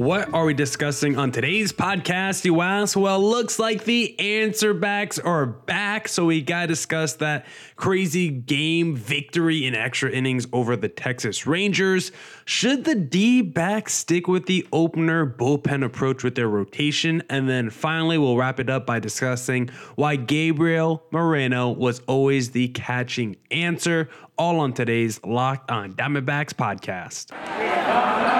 What are we discussing on today's podcast, you ask? Well, looks like the answer backs are back. So we got to discuss that crazy game victory in extra innings over the Texas Rangers. Should the D backs stick with the opener bullpen approach with their rotation? And then finally, we'll wrap it up by discussing why Gabriel Moreno was always the catching answer. All on today's Locked on Diamondbacks podcast.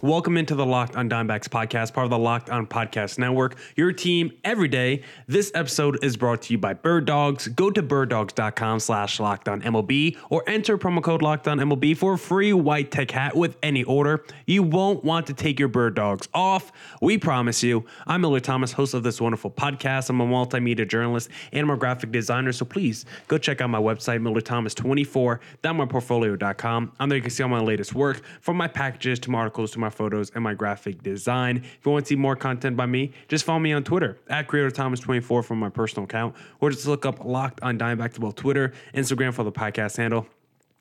Welcome into the Locked on Diamondbacks podcast, part of the Locked on Podcast Network, your team every day. This episode is brought to you by Bird Dogs. Go to birddogs.com slash MLB or enter promo code locked on MLB for a free white tech hat with any order. You won't want to take your Bird Dogs off. We promise you. I'm Millard Thomas, host of this wonderful podcast. I'm a multimedia journalist and I'm a graphic designer. So please go check out my website, MillardThomas24.com. On there you can see all my latest work from my packages to my articles to my my photos and my graphic design. If you want to see more content by me, just follow me on Twitter at Creator Thomas24 from my personal account, or just look up Locked on Diamondback to both Twitter, Instagram for the podcast handle.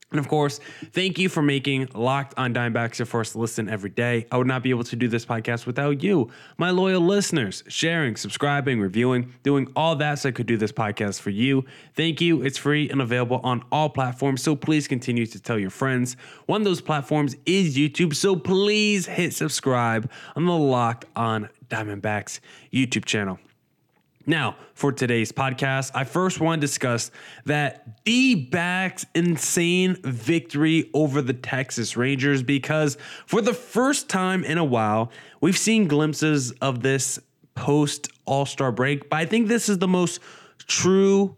And of course, thank you for making Locked on Diamondbacks your first listen every day. I would not be able to do this podcast without you, my loyal listeners, sharing, subscribing, reviewing, doing all that so I could do this podcast for you. Thank you. It's free and available on all platforms, so please continue to tell your friends. One of those platforms is YouTube, so please hit subscribe on the Locked on Diamondbacks YouTube channel. Now, for today's podcast, I first want to discuss that D backs insane victory over the Texas Rangers because for the first time in a while, we've seen glimpses of this post All Star break, but I think this is the most true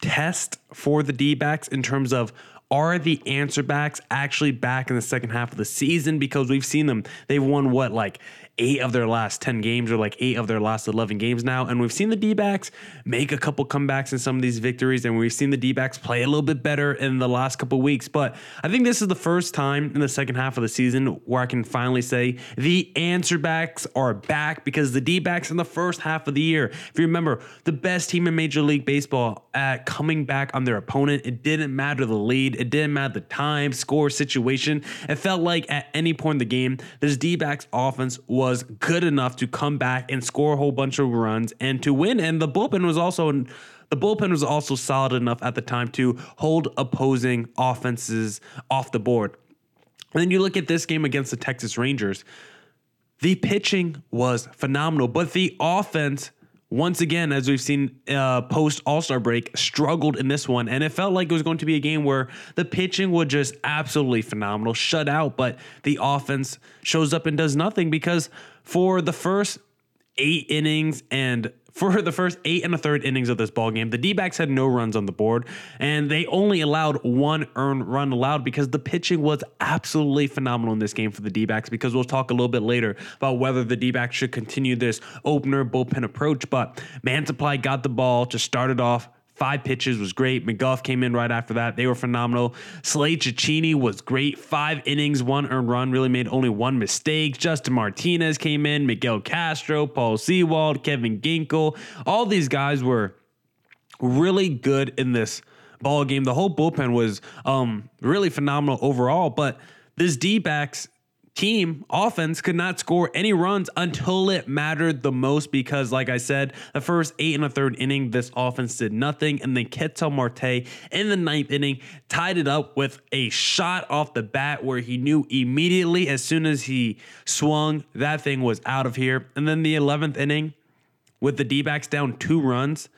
test for the D backs in terms of are the answer backs actually back in the second half of the season? Because we've seen them. They've won what like eight of their last 10 games or like eight of their last 11 games now. And we've seen the D backs make a couple comebacks in some of these victories. And we've seen the D backs play a little bit better in the last couple weeks. But I think this is the first time in the second half of the season where I can finally say the answer backs are back because the D backs in the first half of the year, if you remember, the best team in Major League Baseball at coming back on their opponent, it didn't matter the lead, it didn't matter the time, score, situation. It felt like at any point in the game, this D backs offense was was good enough to come back and score a whole bunch of runs and to win. And the bullpen was also the bullpen was also solid enough at the time to hold opposing offenses off the board. And then you look at this game against the Texas Rangers. The pitching was phenomenal, but the offense once again, as we've seen uh, post All Star break, struggled in this one. And it felt like it was going to be a game where the pitching would just absolutely phenomenal, shut out, but the offense shows up and does nothing because for the first eight innings and for the first eight and a third innings of this ball game, the D-backs had no runs on the board, and they only allowed one earned run allowed because the pitching was absolutely phenomenal in this game for the D-backs. Because we'll talk a little bit later about whether the D-backs should continue this opener bullpen approach. But Mantiply got the ball to start it off Five pitches was great. McGough came in right after that. They were phenomenal. Slade Cecconi was great. Five innings, one earned run, really made only one mistake. Justin Martinez came in. Miguel Castro, Paul Sewald, Kevin Ginkel. All these guys were really good in this ball game. The whole bullpen was um, really phenomenal overall. But this D backs team offense could not score any runs until it mattered the most because, like I said, the first eight and a third inning, this offense did nothing. And then Ketel Marte in the ninth inning tied it up with a shot off the bat where he knew immediately as soon as he swung, that thing was out of here. And then the 11th inning, with the D backs down two runs,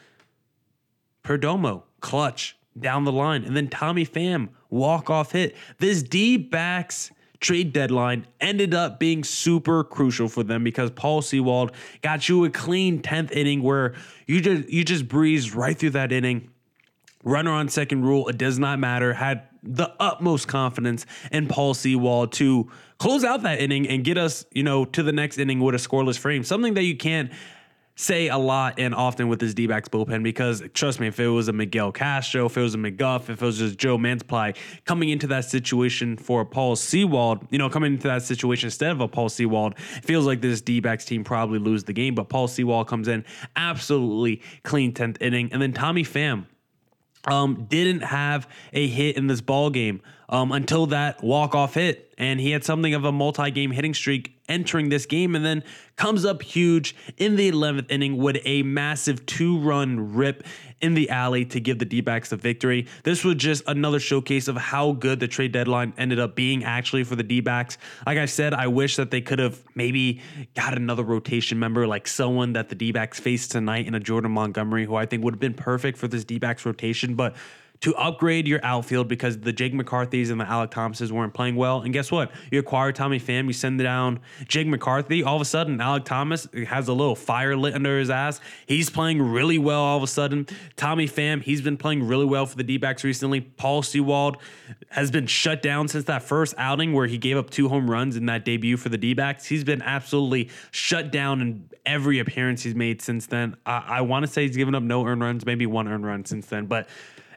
Perdomo, clutch down the line. And then Tommy Pham, walk off hit. This D backs trade deadline ended up being super crucial for them because Paul Sewald got you a clean 10th inning where you just you just breezed right through that inning. Runner on second rule, it does not matter. Had the utmost confidence in Paul Sewald to close out that inning and get us, you know, to the next inning with a scoreless frame. Something that you can't say a lot and often with this D-backs bullpen because trust me, if it was a Miguel Castro, if it was a McGough, if it was just Joe Mantiply coming into that situation for a Paul Sewald, you know, coming into that situation instead of a Paul Sewald, it feels like this D-backs team probably lose the game. But Paul Sewald comes in absolutely clean 10th inning. And then Tommy Pham um, didn't have a hit in this ball game um, until that walk off hit, and he had something of a multi game hitting streak entering this game, and then comes up huge in the 11th inning with a massive two run rip in the alley to give the D backs the victory. This was just another showcase of how good the trade deadline ended up being actually for the D backs. Like I said, I wish that they could have maybe got another rotation member, like someone that the D backs faced tonight in a Jordan Montgomery, who I think would have been perfect for this D backs rotation. But to upgrade your outfield because the Jake McCarthy's and the Alec Thomases weren't playing well. And guess what? You acquire Tommy Pham, you send down Jake McCarthy. All of a sudden, Alec Thomas has a little fire lit under his ass. He's playing really well all of a sudden. Tommy Pham, he's been playing really well for the D backs recently. Paul Sewald has been shut down since that first outing where he gave up two home runs in that debut for the D backs. He's been absolutely shut down in every appearance he's made since then. I, I want to say he's given up no earned runs, maybe one earned run since then, but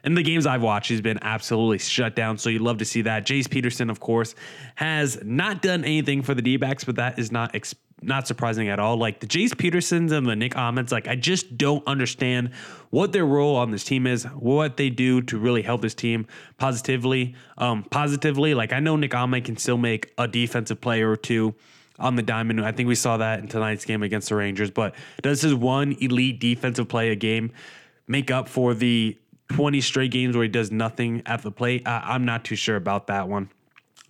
in the games I've watched, he's been absolutely shut down. So you'd love to see that. Jace Peterson, of course, has not done anything for the D backs, but that is not ex- not surprising at all. Like the Jace Petersons and the Nick Ahmeds, like I just don't understand what their role on this team is, what they do to really help this team positively. Um, positively, like I know Nick Ahmed can still make a defensive play or two on the diamond. I think we saw that in tonight's game against the Rangers. But does his one elite defensive play a game make up for the 20 straight games where he does nothing at the plate. I, am not too sure about that one.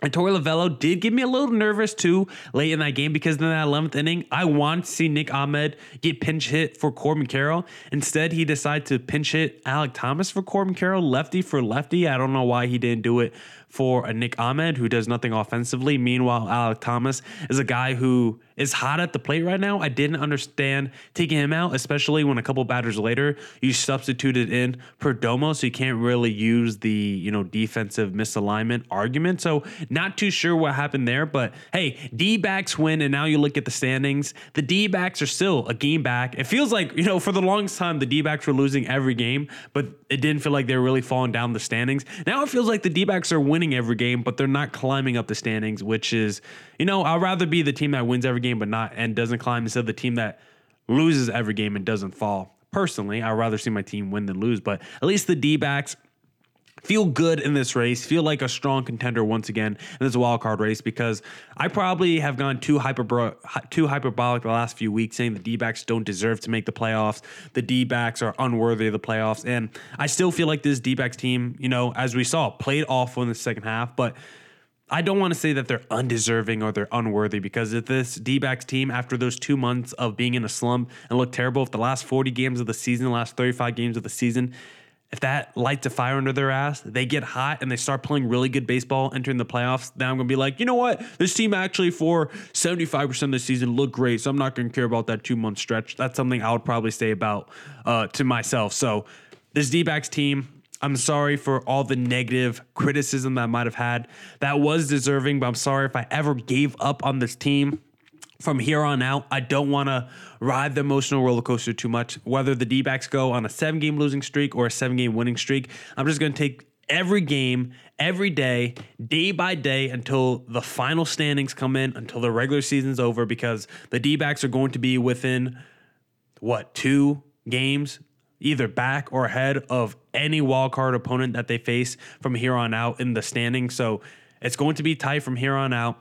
And Torey Lovullo did get me a little nervous too late in that game because in that 11th inning, I wanted to see Nick Ahmed get pinch hit for Corbin Carroll. Instead, he decided to pinch hit Alec Thomas for Corbin Carroll, lefty for lefty. I don't know why he didn't do it for a Nick Ahmed who does nothing offensively. Meanwhile, Alec Thomas is a guy who is hot at the plate right now. I didn't understand taking him out, especially when a couple batters later you substituted in Perdomo, so you can't really use the you know defensive misalignment argument. So not too sure what happened there, but hey, D backs win, and now you look at the standings. The D backs are still a game back. It feels like you know for the longest time the D backs were losing every game, but it didn't feel like they were really falling down the standings. Now it feels like the D backs are winning every game, but they're not climbing up the standings, which is you know I'd rather be the team that wins every game but not and doesn't climb instead of the team that loses every game and doesn't fall. Personally, I'd rather see my team win than lose, but at least the D backs feel good in this race, feel like a strong contender once again in this wild card race because I probably have gone too hyper too hyperbolic the last few weeks saying the D-backs don't deserve to make the playoffs. The D-backs are unworthy of the playoffs and I still feel like this D-backs team, you know, as we saw, played awful in the second half, but I don't want to say that they're undeserving or they're unworthy because if this D backs team, after those two months of being in a slump and look terrible, if the last 40 games of the season, the last 35 games of the season, if that lights a fire under their ass, they get hot and they start playing really good baseball entering the playoffs, then I'm going to be like, you know what? This team actually for 75% of the season looked great. So I'm not going to care about that two month stretch. That's something I would probably say about uh, to myself. So this D backs team, I'm sorry for all the negative criticism that I might have had. That was deserving, but I'm sorry if I ever gave up on this team. From here on out, I don't want to ride the emotional roller coaster too much. Whether the D backs go on a seven game losing streak or a seven game winning streak, I'm just going to take every game, every day, day by day until the final standings come in, until the regular season's over, because the D backs are going to be within what, two games, either back or ahead of any wild card opponent that they face from here on out in the standing. So it's going to be tight from here on out.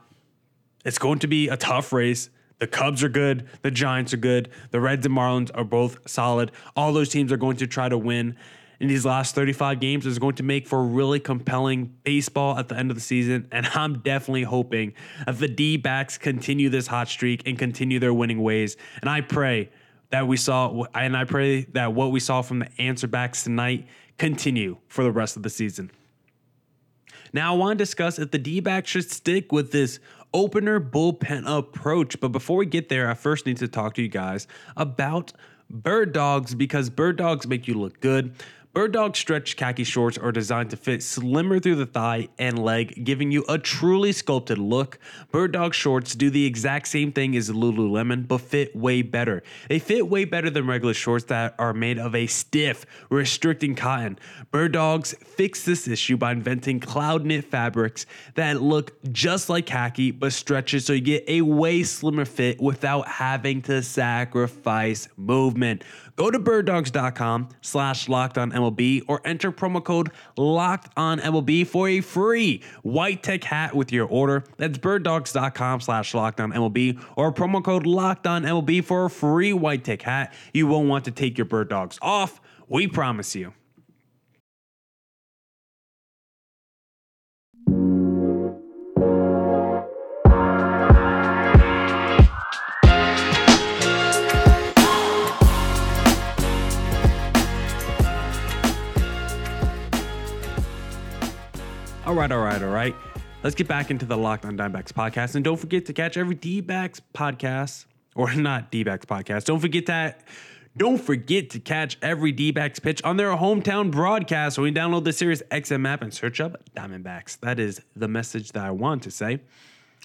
It's going to be a tough race. The Cubs are good. The Giants are good. The Reds and Marlins are both solid. All those teams are going to try to win in these last 35 games is going to make for really compelling baseball at the end of the season. And I'm definitely hoping that the D backs continue this hot streak and continue their winning ways. And I pray that we saw, and I pray that what we saw from the answer backs tonight continue for the rest of the season. Now, I want to discuss if the D backs should stick with this opener bullpen approach. But before we get there, I first need to talk to you guys about bird dogs because bird dogs make you look good. Bird Dog stretch khaki shorts are designed to fit slimmer through the thigh and leg, giving you a truly sculpted look. Bird Dog shorts do the exact same thing as Lululemon, but fit way better. They fit way better than regular shorts that are made of a stiff, restricting cotton. Bird Dogs fix this issue by inventing cloud knit fabrics that look just like khaki but stretches so you get a way slimmer fit without having to sacrifice movement. Go to birddogs.com slash locked on MLB or enter promo code locked on MLB for a free white tech hat with your order. That's birddogs.com slash locked on MLB or promo code locked on MLB for a free white tech hat. You won't want to take your bird dogs off. We promise you. All right, all right, all right. Let's get back into the Locked on Dimebacks podcast. And don't forget to catch every D backs podcast, or not D backs podcast. Don't forget that. Don't forget to catch every D backs pitch on their hometown broadcast when you download the Sirius XM app and search up Diamondbacks. That is the message that I want to say.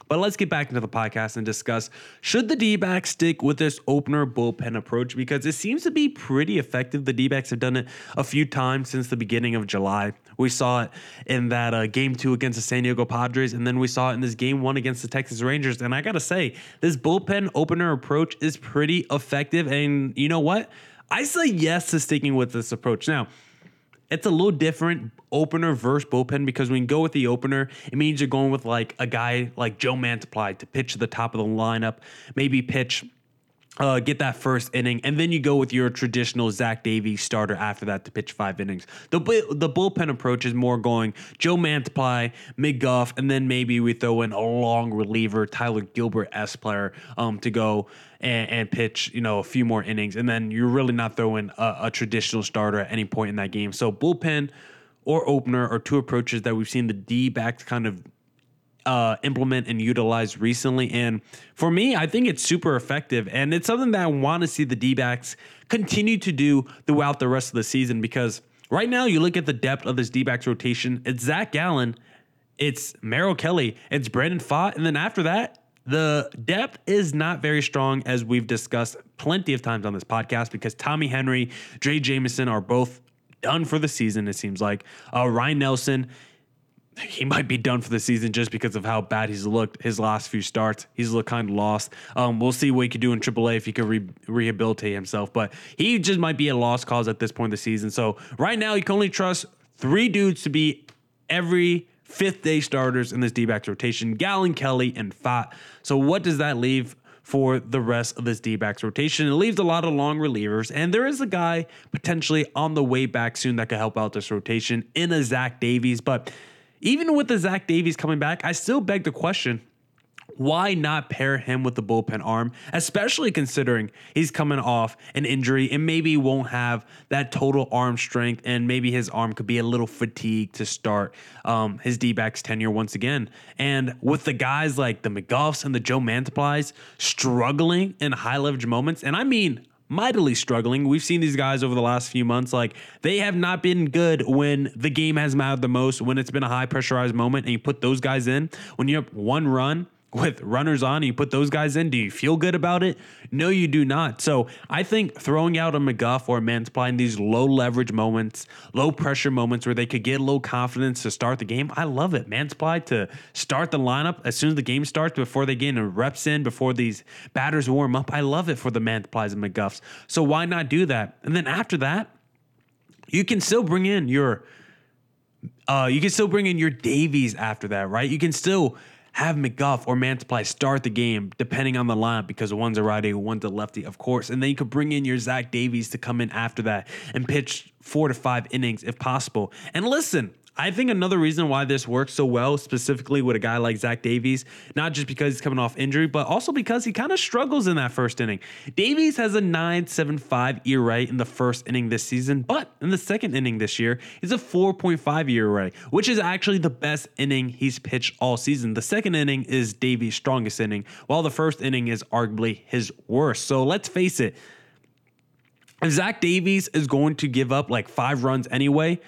But let's get back into the podcast and discuss should the D backs stick with this opener bullpen approach because it seems to be pretty effective. The D backs have done it a few times since the beginning of July. We saw it in that uh, game two against the San Diego Padres, and then we saw it in this game one against the Texas Rangers. And I got to say, this bullpen opener approach is pretty effective. And you know what? I say yes to sticking with this approach. Now, it's a little different opener versus bullpen because when you go with the opener, it means you're going with like a guy like Joe Mantiply to pitch the top of the lineup, maybe pitch. Uh, get that first inning, and then you go with your traditional Zach Davies starter after that to pitch five innings. The the bullpen approach is more going Joe Mantiply, McGough, and then maybe we throw in a long reliever, Tyler Gilbert S player, um, to go and, and, pitch, you know, a few more innings, and then you're really not throwing a, a traditional starter at any point in that game. So bullpen or opener are two approaches that we've seen the D backs kind of uh, implement and utilize recently. And for me, I think it's super effective. And it's something that I want to see the D continue to do throughout the rest of the season because right now you look at the depth of this D rotation, it's Zach Gallen, it's Merrill Kelly, it's Brandon Pfaadt. And then after that, the depth is not very strong, as we've discussed plenty of times on this podcast, because Tommy Henry, Drey Jameson are both done for the season, it seems like. Uh, Ryne Nelson, he might be done for the season just because of how bad he's looked his last few starts. He's looked kind of lost. Um, we'll see what he could do in AAA if he could re- rehabilitate himself, but he just might be a lost cause at this point of the season. So right now, you can only trust three dudes to be every fifth day starters in this D backs rotation Gallen, Kelly, and Pfaadt. So, what does that leave for the rest of this D backs rotation? It leaves a lot of long relievers, and there is a guy potentially on the way back soon that could help out this rotation in a Zach Davies. But even with the Zach Davies coming back, I still beg the question why not pair him with the bullpen arm, especially considering he's coming off an injury and maybe won't have that total arm strength and maybe his arm could be a little fatigued to start um, his D backs tenure once again. And with the guys like the McGoughs and the Joe Mantiplies struggling in high leverage moments, and I mean mightily struggling. We've seen these guys over the last few months. Like they have not been good when the game has mattered the most, when it's been a high pressurized moment, and you put those guys in. When you have one run with runners on, you put those guys in. Do you feel good about it? No, you do not. So I think throwing out a McGough or a Mantiply in these low leverage moments, low pressure moments where they could get a low confidence to start the game, I love it. Mantiply to start the lineup as soon as the game starts before they get in reps in, before these batters warm up. I love it for the Mantiplies and McGoughs. So why not do that? And then after that, you can still bring in your uh, you can still bring in your Davies after that, right? You can still have McGough or Mantiply start the game depending on the lineup because one's a righty, one's a lefty, of course. And then you could bring in your Zach Davies to come in after that and pitch four to five innings if possible. And listen, I think another reason why this works so well, specifically with a guy like Zach Davies, not just because he's coming off injury, but also because he kind of struggles in that first inning. Davies has a 9.75 ERA in the first inning this season, but in the second inning this year, he's a 4.5 ERA, which is actually the best inning he's pitched all season. The second inning is Davies' strongest inning, while the first inning is arguably his worst. So let's face it, if Zach Davies is going to give up like five runs anyway,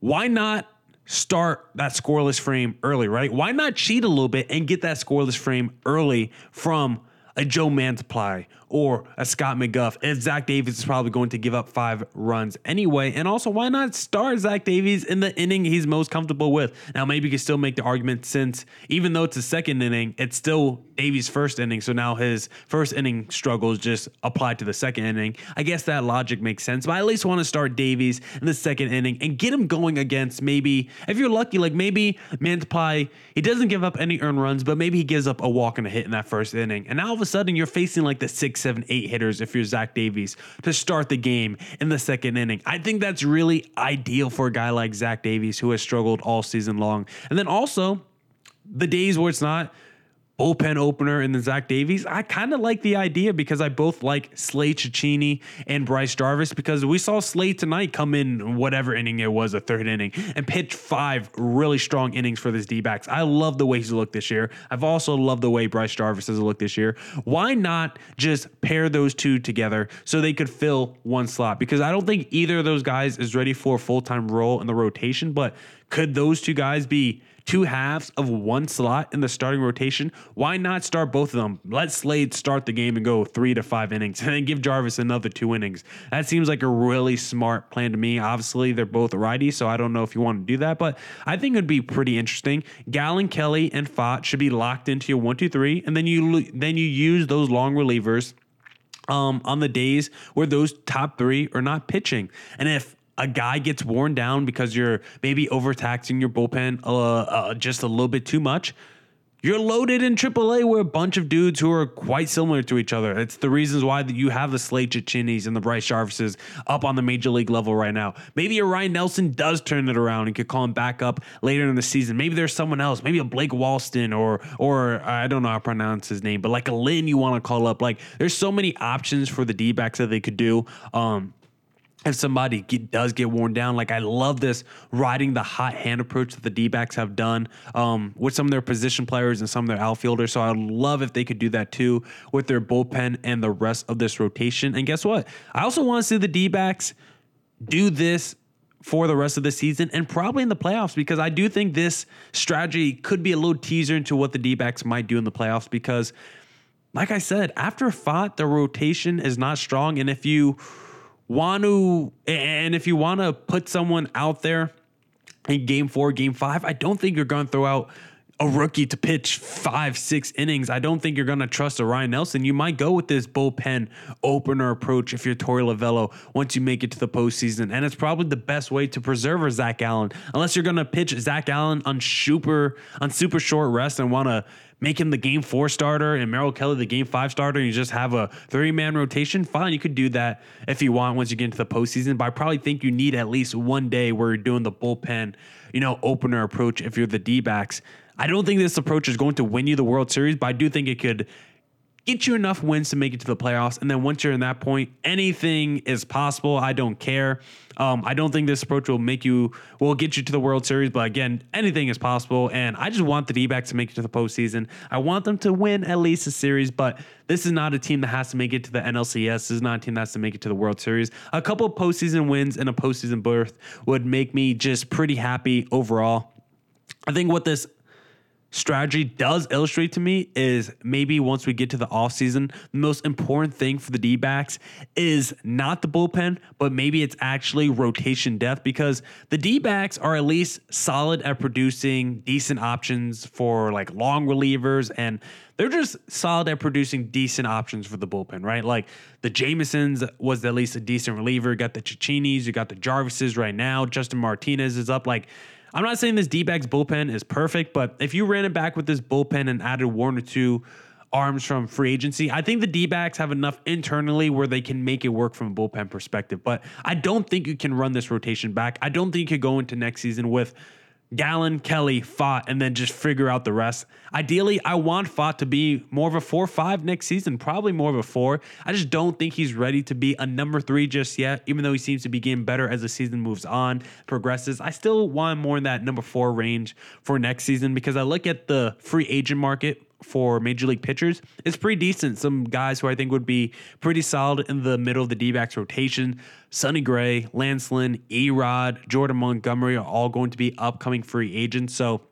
why not start that scoreless frame early, right? Why not cheat a little bit and get that scoreless frame early from a Joe Mantiply or a Scott McGough, if Zach Davies is probably going to give up five runs anyway. And also, why not start Zach Davies in the inning he's most comfortable with? Now, maybe you can still make the argument since even though it's a second inning, it's still Davies' first inning. So now his first inning struggles just apply to the second inning. I guess that logic makes sense, but I at least want to start Davies in the second inning and get him going against maybe, if you're lucky, like maybe Mantiply, he doesn't give up any earned runs, but maybe he gives up a walk and a hit in that first inning. And now of a sudden you're facing like the six, seven, eight hitters if you're Zach Davies to start the game in the second inning. I think that's really ideal for a guy like Zach Davies who has struggled all season long. And then also, the days where it's not bullpen opener and then Zach Davies. I kind of like the idea because I both like Slade Cecconi and Bryce Jarvis because we saw Slade tonight come in whatever inning it was, a third inning, and pitch five really strong innings for this D backs. I love the way he's looked this year. I've also loved the way Bryce Jarvis has looked this year. Why not just pair those two together so they could fill one slot? Because I don't think either of those guys is ready for a full time role in the rotation, but could those two guys be? Two halves of one slot in the starting rotation, why not start both of them? Let Slade start the game and go three to five innings and then give Jarvis another two innings. That seems like a really smart plan to me. Obviously, they're both righty, so I don't know if you want to do that, but I think it'd be pretty interesting. Gallen, Kelly, and Pfaadt should be locked into your one, two, three, and then you then you use those long relievers um, on the days where those top three are not pitching. And if a guy gets worn down because you're maybe overtaxing your bullpen uh, uh, just a little bit too much, you're loaded in AAA with a bunch of dudes who are quite similar to each other. It's the reasons why that you have the Slade Cecconis and the Bryce Jarvises up on the major league level right now. Maybe a Ryne Nelson does turn it around and could call him back up later in the season. Maybe there's someone else, maybe a Blake Walston or or I don't know how to pronounce his name, but like a Lynn you want to call up. Like there's so many options for the D backs that they could do. Um, if somebody get, does get worn down, like I love this riding the hot hand approach that the D backs have done um, with some of their position players and some of their outfielders. So I'd love if they could do that too with their bullpen and the rest of this rotation. And guess what? I also want to see the D backs do this for the rest of the season and probably in the playoffs because I do think this strategy could be a little teaser into what the D backs might do in the playoffs because, like I said, after Pfaadt, the rotation is not strong. And if you want to, and if you want to put someone out there in game four, game five, I don't think you're going to throw out a rookie to pitch five, six innings. I don't think you're going to trust a Ryne Nelson. You might go with this bullpen opener approach if you're Torey Lovullo once you make it to the postseason. And it's probably the best way to preserve Zach Gallen, unless you're going to pitch Zach Gallen on super on super short rest and want to make him the game four starter and Merrill Kelly the game five starter, and you just have a three man rotation, fine, you could do that if you want once you get into the postseason. But I probably think you need at least one day where you're doing the bullpen, you know, opener approach if you're the D backs. I don't think this approach is going to win you the World Series, but I do think it could get you enough wins to make it to the playoffs. And then once you're in that point, anything is possible. I don't care. Um, I don't think this approach will make you will get you to the World Series, but again, anything is possible. And I just want the D backs to make it to the postseason. I want them to win at least a series, but this is not a team that has to make it to the NLCS. This is not a team that has to make it to the World Series. A couple of postseason wins and a postseason berth would make me just pretty happy overall. I think what this strategy does illustrate to me is maybe once we get to the offseason, the most important thing for the D backs is not the bullpen, but maybe it's actually rotation depth because the D backs are at least solid at producing decent options for like long relievers and they're just solid at producing decent options for the bullpen, right? Like the Jamesons was at least a decent reliever. Got the Cecconis, you got the Jarvises right now. Justin Martinez is up. Like I'm not saying this D backs bullpen is perfect, but if you ran it back with this bullpen and added one or two arms from free agency, I think the D backs have enough internally where they can make it work from a bullpen perspective. But I don't think you can run this rotation back. I don't think you could go into next season with Gallen, Kelly, Pfaadt, and then just figure out the rest. Ideally, I want Pfaadt to be more of a 4 5 next season, probably more of a 4. I just don't think he's ready to be a number 3 just yet, even though he seems to be getting better as the season moves on, progresses. I still want more in that number 4 range for next season because I look at the free agent market for major league pitchers is pretty decent. Some guys who I think would be pretty solid in the middle of the D backs rotation. Sonny Gray, Lance Lynn, Erod, Jordan Montgomery are all going to be upcoming free agents. So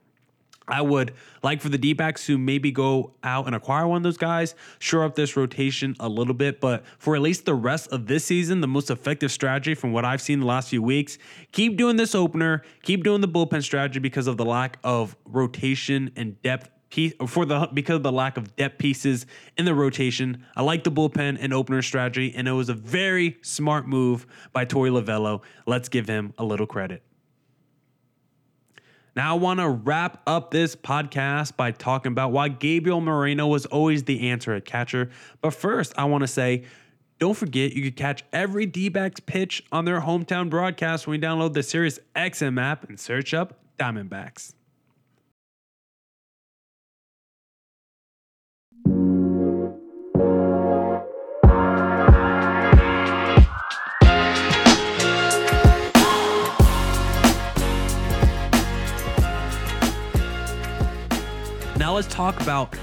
I would like for the D backs to maybe go out and acquire one of those guys, shore up this rotation a little bit. But for at least the rest of this season, the most effective strategy from what I've seen the last few weeks, keep doing this opener, keep doing the bullpen strategy because of the lack of rotation and depth piece for the because of the lack of depth pieces in the rotation. I like the bullpen and opener strategy, and it was a very smart move by Torey Lovullo. Let's give him a little credit. Now, I want to wrap up this podcast by talking about why Gabriel Moreno was always the answer at catcher. But first, I want to say, don't forget you can catch every D backs pitch on their hometown broadcast when you download the Sirius XM app and search up Diamondbacks. Let's talk about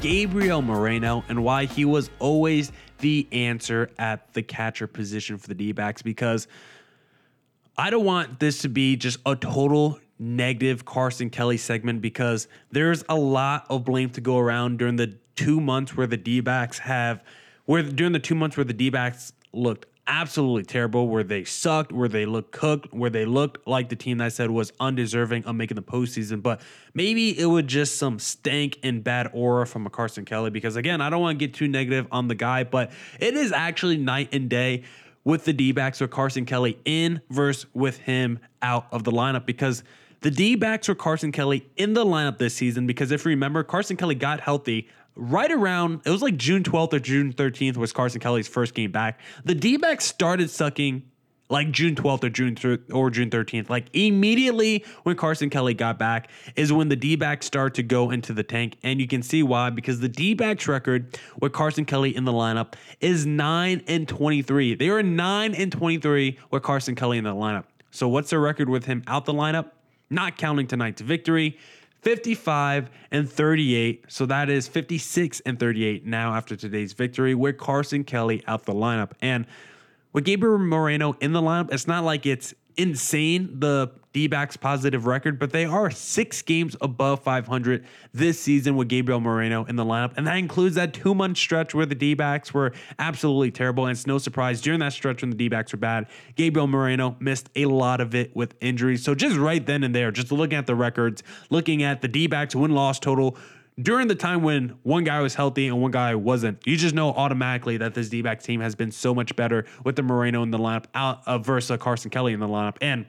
Gabriel Moreno and why he was always the answer at the catcher position for the D backs because I don't want this to be just a total negative Carson Kelly segment because there's a lot of blame to go around during the two months where the D backs have, where during the two months where the D backs looked absolutely terrible, where they sucked, where they looked cooked, where they looked like the team that I said was undeserving of making the postseason. But maybe it was just some stank and bad aura from a Carson Kelly because, again, I don't want to get too negative on the guy, but it is actually night and day with the D backs with Carson Kelly in versus with him out of the lineup because. The D backs were Carson Kelly in the lineup this season because if you remember, Carson Kelly got healthy right around it was like June 12th or June 13th was Carson Kelly's first game back. The D-backs started sucking like June 12th or June th- or June 13th. Like immediately when Carson Kelly got back is when the D-backs start to go into the tank and you can see why because the D-backs record with Carson Kelly in the lineup is 9 and 23. They are 9 and 23 with Carson Kelly in the lineup. So what's their record with him out the lineup? Not counting tonight's victory. 55 and 38. So that is 56 and 38 now after today's victory with Carson Kelly out the lineup. And with Gabriel Moreno in the lineup, it's not like it's insane the D backs positive record, but they are six games above 500 this season with Gabriel Moreno in the lineup. And that includes that two month stretch where the D backs were absolutely terrible. And it's no surprise during that stretch when the D backs were bad, Gabriel Moreno missed a lot of it with injuries. So just right then and there, just looking at the records, looking at the D backs win loss total, during the time when one guy was healthy and one guy wasn't, you just know automatically that this D back team has been so much better with the Moreno in the lineup out uh, versus Carson Kelly in the lineup. And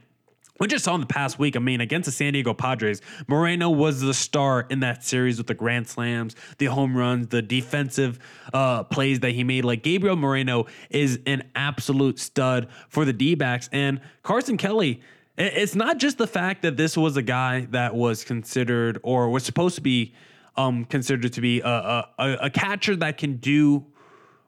we just saw in the past week, I mean, against the San Diego Padres, Moreno was the star in that series with the grand slams, the home runs, the defensive uh, plays that he made. Like Gabriel Moreno is an absolute stud for the D backs. And Carson Kelly, it's not just the fact that this was a guy that was considered or was supposed to be um, considered to be a, a, a catcher that can do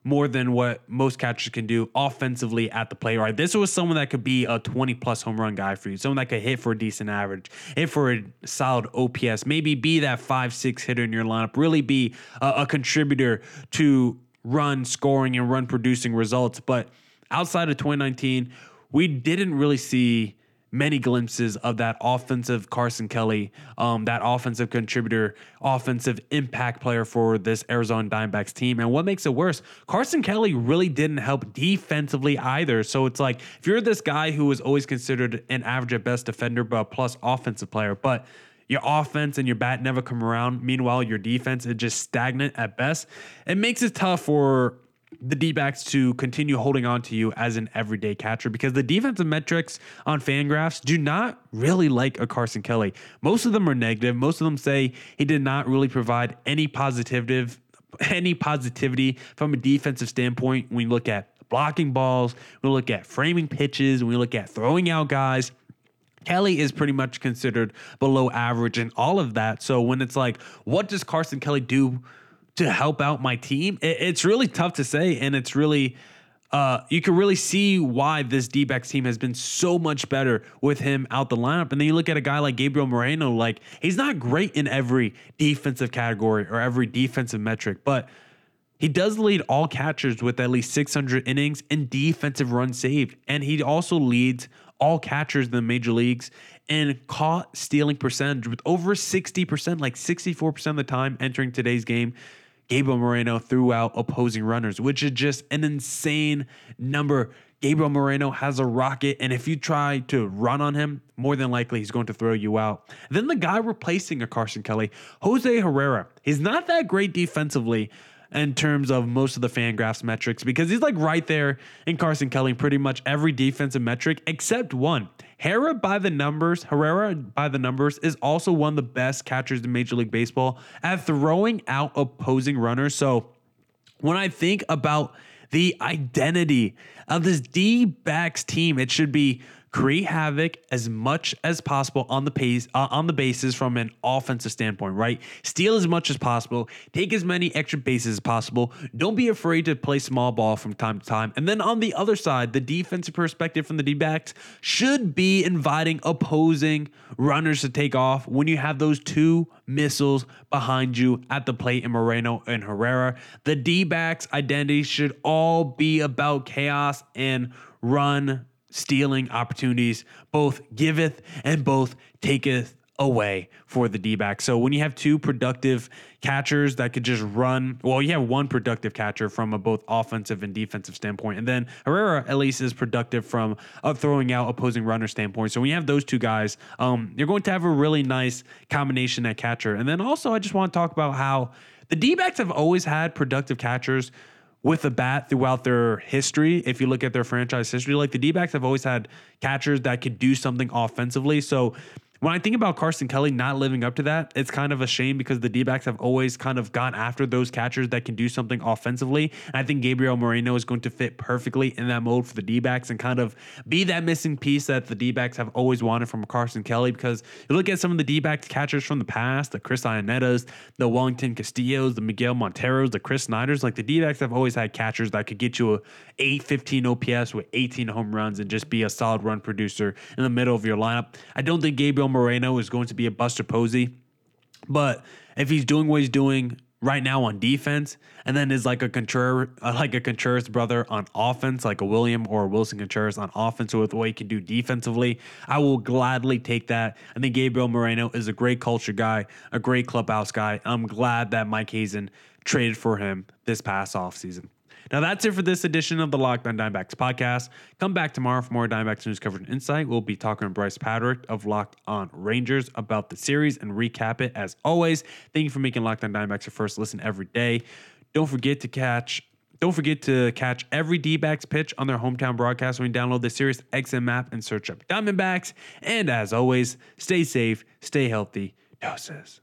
more than what most catchers can do offensively at the plate. Right, this was someone that could be a 20 plus home run guy for you, someone that could hit for a decent average, hit for a solid OPS, maybe be that five six hitter in your lineup, really be a, a contributor to run scoring and run producing results. But outside of 2019, we didn't really see many glimpses of that offensive Carson Kelly, um, that offensive contributor, offensive impact player for this Arizona Diamondbacks team. And what makes it worse, Carson Kelly really didn't help defensively either. So it's like if you're this guy who was always considered an average at best defender, but plus offensive player, but your offense and your bat never come around. Meanwhile, your defense is just stagnant at best. It makes it tough for the D backs to continue holding on to you as an everyday catcher because the defensive metrics on Fangraphs do not really like a Carson Kelly. Most of them are negative. Most of them say he did not really provide any positive, any positivity from a defensive standpoint when you look at blocking balls, we look at framing pitches, we look at throwing out guys. Kelly is pretty much considered below average and all of that. So when it's like, what does Carson Kelly do to help out my team? It, it's really tough to say, and it's really uh, you can really see why this D team has been so much better with him out the lineup. And then you look at a guy like Gabriel Moreno, like he's not great in every defensive category or every defensive metric, but he does lead all catchers with at least 600 innings and defensive runs saved. And he also leads all catchers in the major leagues in caught stealing percentage with over 60%, like 64% of the time entering today's game. Gabriel Moreno threw out opposing runners, which is just an insane number. Gabriel Moreno has a rocket, and if you try to run on him, more than likely he's going to throw you out. Then the guy replacing a Carson Kelly, Jose Herrera, he's not that great defensively, in terms of most of the Fangraphs metrics because he's like right there in Carson Kelly pretty much every defensive metric except one. Herrera by the numbers, Herrera by the numbers is also one of the best catchers in Major League Baseball at throwing out opposing runners. So when I think about the identity of this D backs team, it should be create havoc as much as possible on the pace uh, on the bases from an offensive standpoint, right? Steal as much as possible, take as many extra bases as possible. Don't be afraid to play small ball from time to time. And then on the other side, the defensive perspective from the D-backs should be inviting opposing runners to take off when you have those two missiles behind you at the plate in Moreno and Herrera. The D-backs identity should all be about chaos and run stealing opportunities, both giveth and both taketh away for the D back. So when you have two productive catchers that could just run, well, you have one productive catcher from a both offensive and defensive standpoint, and then Herrera at least is productive from a throwing out opposing runner standpoint. So when you have those two guys, um, you're going to have a really nice combination at catcher. And then also, I just want to talk about how the D backs have always had productive catchers with a bat throughout their history. If you look at their franchise history, like the D backs have always had catchers that could do something offensively. So when I think about Carson Kelly not living up to that, it's kind of a shame because the D backs have always kind of gone after those catchers that can do something offensively. And I think Gabriel Moreno is going to fit perfectly in that mode for the D backs and kind of be that missing piece that the D backs have always wanted from Carson Kelly. Because you look at some of the D backs catchers from the past, the Chris Iannettas, the Welington Castillos, the Miguel Monteros, the Chris Snyders, like the D backs have always had catchers that could get you a 815 OPS with 18 home runs and just be a solid run producer in the middle of your lineup. I don't think Gabriel Moreno is going to be a Buster Posey. But if he's doing what he's doing right now on defense, and then is like a Contreras, uh, like a Contreras brother on offense, like a William or a Willson Contreras on offense with what he can do defensively, I will gladly take that. I think Gabriel Moreno is a great culture guy, a great clubhouse guy. I'm glad that Mike Hazen traded for him this past offseason. Now that's it for this edition of the Locked On Diamondbacks podcast. Come back tomorrow for more Diamondbacks news coverage and insight. We'll be talking to Bryce Patrick of Locked On Rangers about the series and recap it as always. Thank you for making Locked On Diamondbacks your first listen every day. Don't forget to catch don't forget to catch every D-backs pitch on their hometown broadcast when you download the Sirius XM app and search up Diamondbacks. And as always, stay safe, stay healthy. Doses.